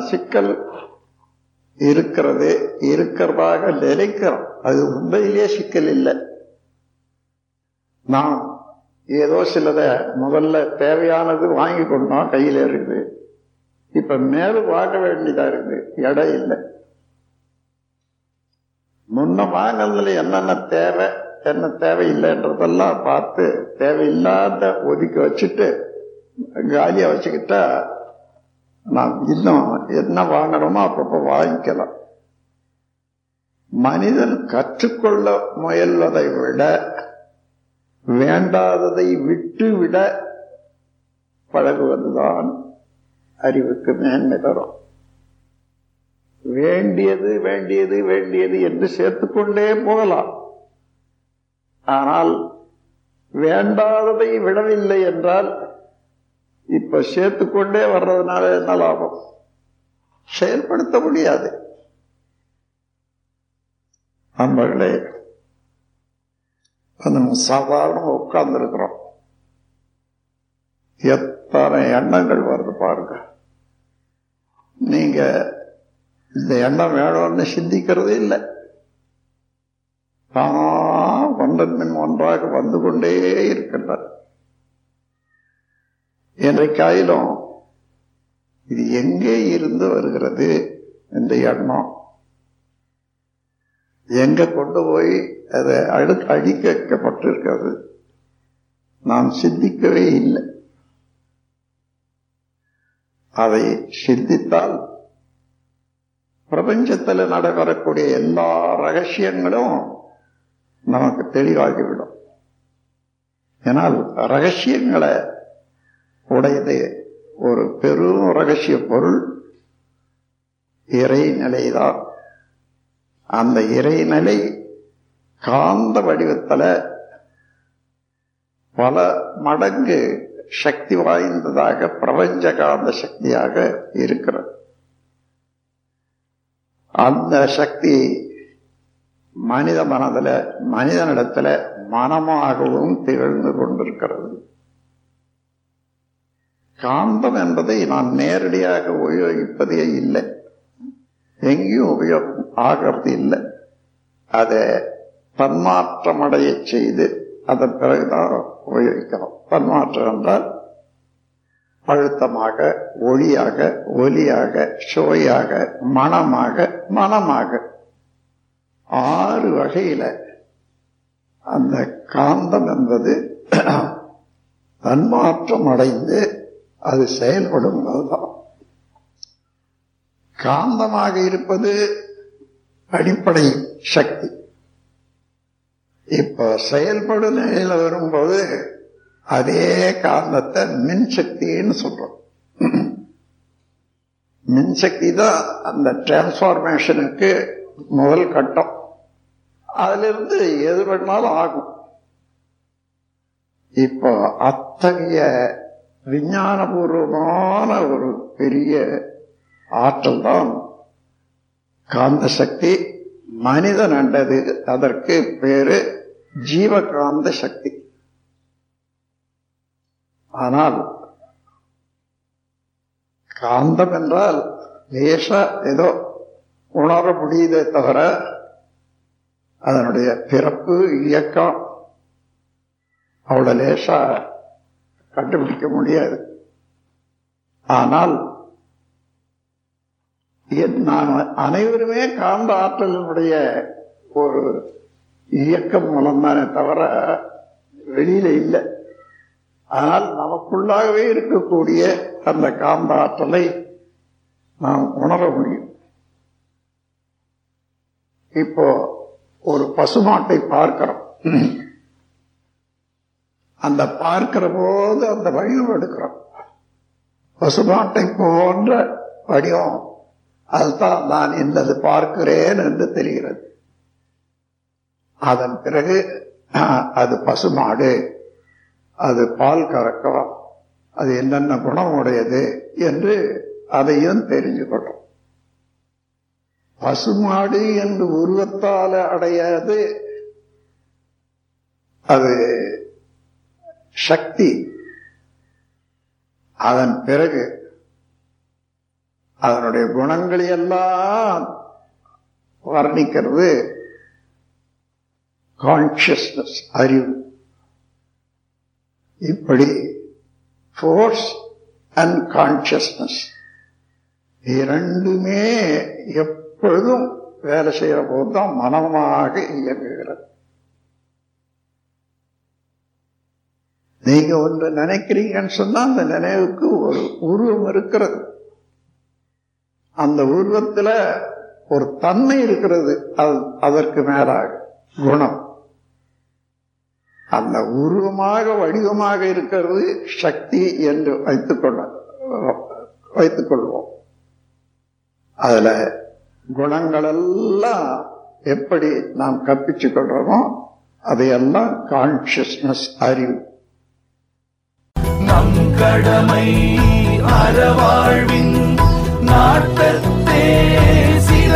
சிக்கல் இருக்கிறது இருக்கிறதாக நினைக்கிறோம். அது உண்மையிலேயே சிக்கல் இல்லை. நாம் ஏதோ சிலதை முதல்ல தேவையானது வாங்கி கொண்டோம் கையில் இருக்குது. இப்ப மேலும் வாங்க வேண்டியதா இருக்குது. இடம் இல்லை. முன்ன வாங்கினதுல என்னென்ன தேவை என்ன தேவையில்லைன்றதெல்லாம் பார்த்து தேவையில்லாத ஒதுக்கி வச்சுட்டு காலியா வச்சுக்கிட்டா நாம் இன்னும் என்ன வாங்கணுமோ அப்பப்போ வாங்கிக்கலாம். மனிதன் கற்றுக்கொள்ள முயல்வதை விட வேண்டாததை விட்டு விட பழகுவதுதான் அறிவுக்கு மேன்மை தரும். வேண்டியது வேண்டியது வேண்டியது என்று சேர்த்துக்கொண்டே போகலாம். ஆனால் வேண்டாததை விடவில்லை என்றால் இப்ப சேர்த்துக்கொண்டே வர்றதுனால என்ன லாபம்? செயல்படுத்த முடியாது. நண்பர்களே நம்ம சாதாரண உட்கார்ந்துருக்கிறோம். எத்தனை எண்ணங்கள் வருது பாருங்க. நீங்க இந்த எண்ணம் வேணும்னு சிந்திக்கிறதே இல்லை. தானா ஒன்றன் மின் ஒன்றாக வந்து கொண்டே இருக்கின்றன என்றைக்காயிலும் இது எங்கே இருந்து வருகிறது இந்த எண்ணம். எங்க கொண்டு போய் அதை அழு அழிக்கப்பட்டிருக்கிறது வைக்கப்பட்டிருக்கிறது நாம் சிந்திக்கவே இல்லை. அதை சிந்தித்தால் பிரபஞ்சத்தில் நடைபெறக்கூடிய எல்லா ரகசியங்களும் நமக்கு தெளிவாகிவிடும். ஏனால் ரகசியங்களை உடையது. ஒரு பெரும் ரகசிய பொருள் இறைநிலைதான் அந்த இறைநிலை காந்த வடிவத்தில் பல மடங்கு சக்தி வாய்ந்ததாக பிரபஞ்ச காந்த சக்தியாக இருக்கிறது. அந்த சக்தி மனித மனதில் மனிதனிடத்தில் மனமாகவும் திகழ்ந்து கொண்டிருக்கிறது. காந்தம் என்பதை நான் நேரடியாக உபயோகிப்பதே இல்லை. எங்கேயும் உபயோகம் ஆகிறது இல்லை. அதை பன்மாற்றமடைய செய்து அதன் பிறகுதான் உபயோகிக்கிறோம். தன்மாற்றம் என்றால் அழுத்தமாக ஒளியாக ஒலியாக சுவையாக மனமாக மனமாக. ஆறு வகையில அந்த காந்தம் என்பது தன்மாற்றம் அடைந்து அது செயல்படும் போதுதான் காந்தமாக இருப்பது அடிப்படை சக்தி. இப்ப செயல்படும் நிலையில வரும்போது அதே காந்தத்தை மின்சக்தின்னு சொல்றோம். மின்சக்தி தான் அந்த டிரான்ஸ்பார்மேஷனுக்கு முதல் கட்டம். அதுல இருந்து எது வேணாலும் ஆகும். இப்போ அத்தகைய விஞ்ஞானபூர்வமான ஒரு பெரிய ஆற்றல் தான் காந்த சக்தி மனிதன் அண்டது அதற்கு பேரு ஜீவகாந்த சக்தி. ஆனால் காந்தம் என்றால் லேசா ஏதோ உணர முடியுதே தவிர அதனுடைய பிறப்பு இயக்கம் அவ்வளவு லேசா கண்டுபிடிக்க முடியாது. ஆனால் நாம் அனைவருமே காந்த ஆற்றலினுடைய ஒரு இயக்கம் மூலம்தானே தவிர வெளியில இல்லை. ஆனால் நமக்குள்ளாகவே இருக்கக்கூடிய அந்த காந்த ஆற்றலை நாம் உணர முடியும். இப்போ ஒரு பசுமாட்டை பார்க்கிறோம். அந்த பார்க்கிற போது அந்த வடிவம் எடுக்கிறோம். பசுமாட்டை போன்ற வடிவம். அதுதான் நான் என்னது பார்க்கிறேன் என்று தெரிகிறது. அதன் பிறகு அது பசுமாடு. அது பால் கறக்கம் அது என்னென்ன குணம் உடையது என்று அதையும் தெரிஞ்சுக்கணும். பசுமாடு என்று உருவத்தால் அடையாது. அது சக்தி. அதன் பிறகு அதனுடைய குணங்களை எல்லாம் வர்ணிக்கிறது கான்சியஸ்னஸ் அறிவு. இப்படி ஃபோர்ஸ் அண்ட் கான்சியஸ்னஸ் இரண்டுமே எப்பொழுதும் வேலை செய்யற போதுதான் மனமாக இயங்குகிறது. நீங்க ஒன்று நினைக்கிறீங்கன்னு சொன்னா அந்த நினைவுக்கு ஒரு உருவம் இருக்கிறது. அந்த உருவத்துல ஒரு தன்மை இருக்கிறது. அது அதற்கு மேலாக குணம். அந்த உருவமாக வடிவமாக இருக்கிறது சக்தி என்று வைத்துக் கொள்ள வைத்துக் கொள்வோம். அதுல குணங்கள் எல்லாம் எப்படி நாம் கற்பிச்சு கொள்றோமோ அதையெல்லாம் கான்சியஸ்னஸ் அறிவு. கடமை அறவாழ்வின் நாட்டத்தே சில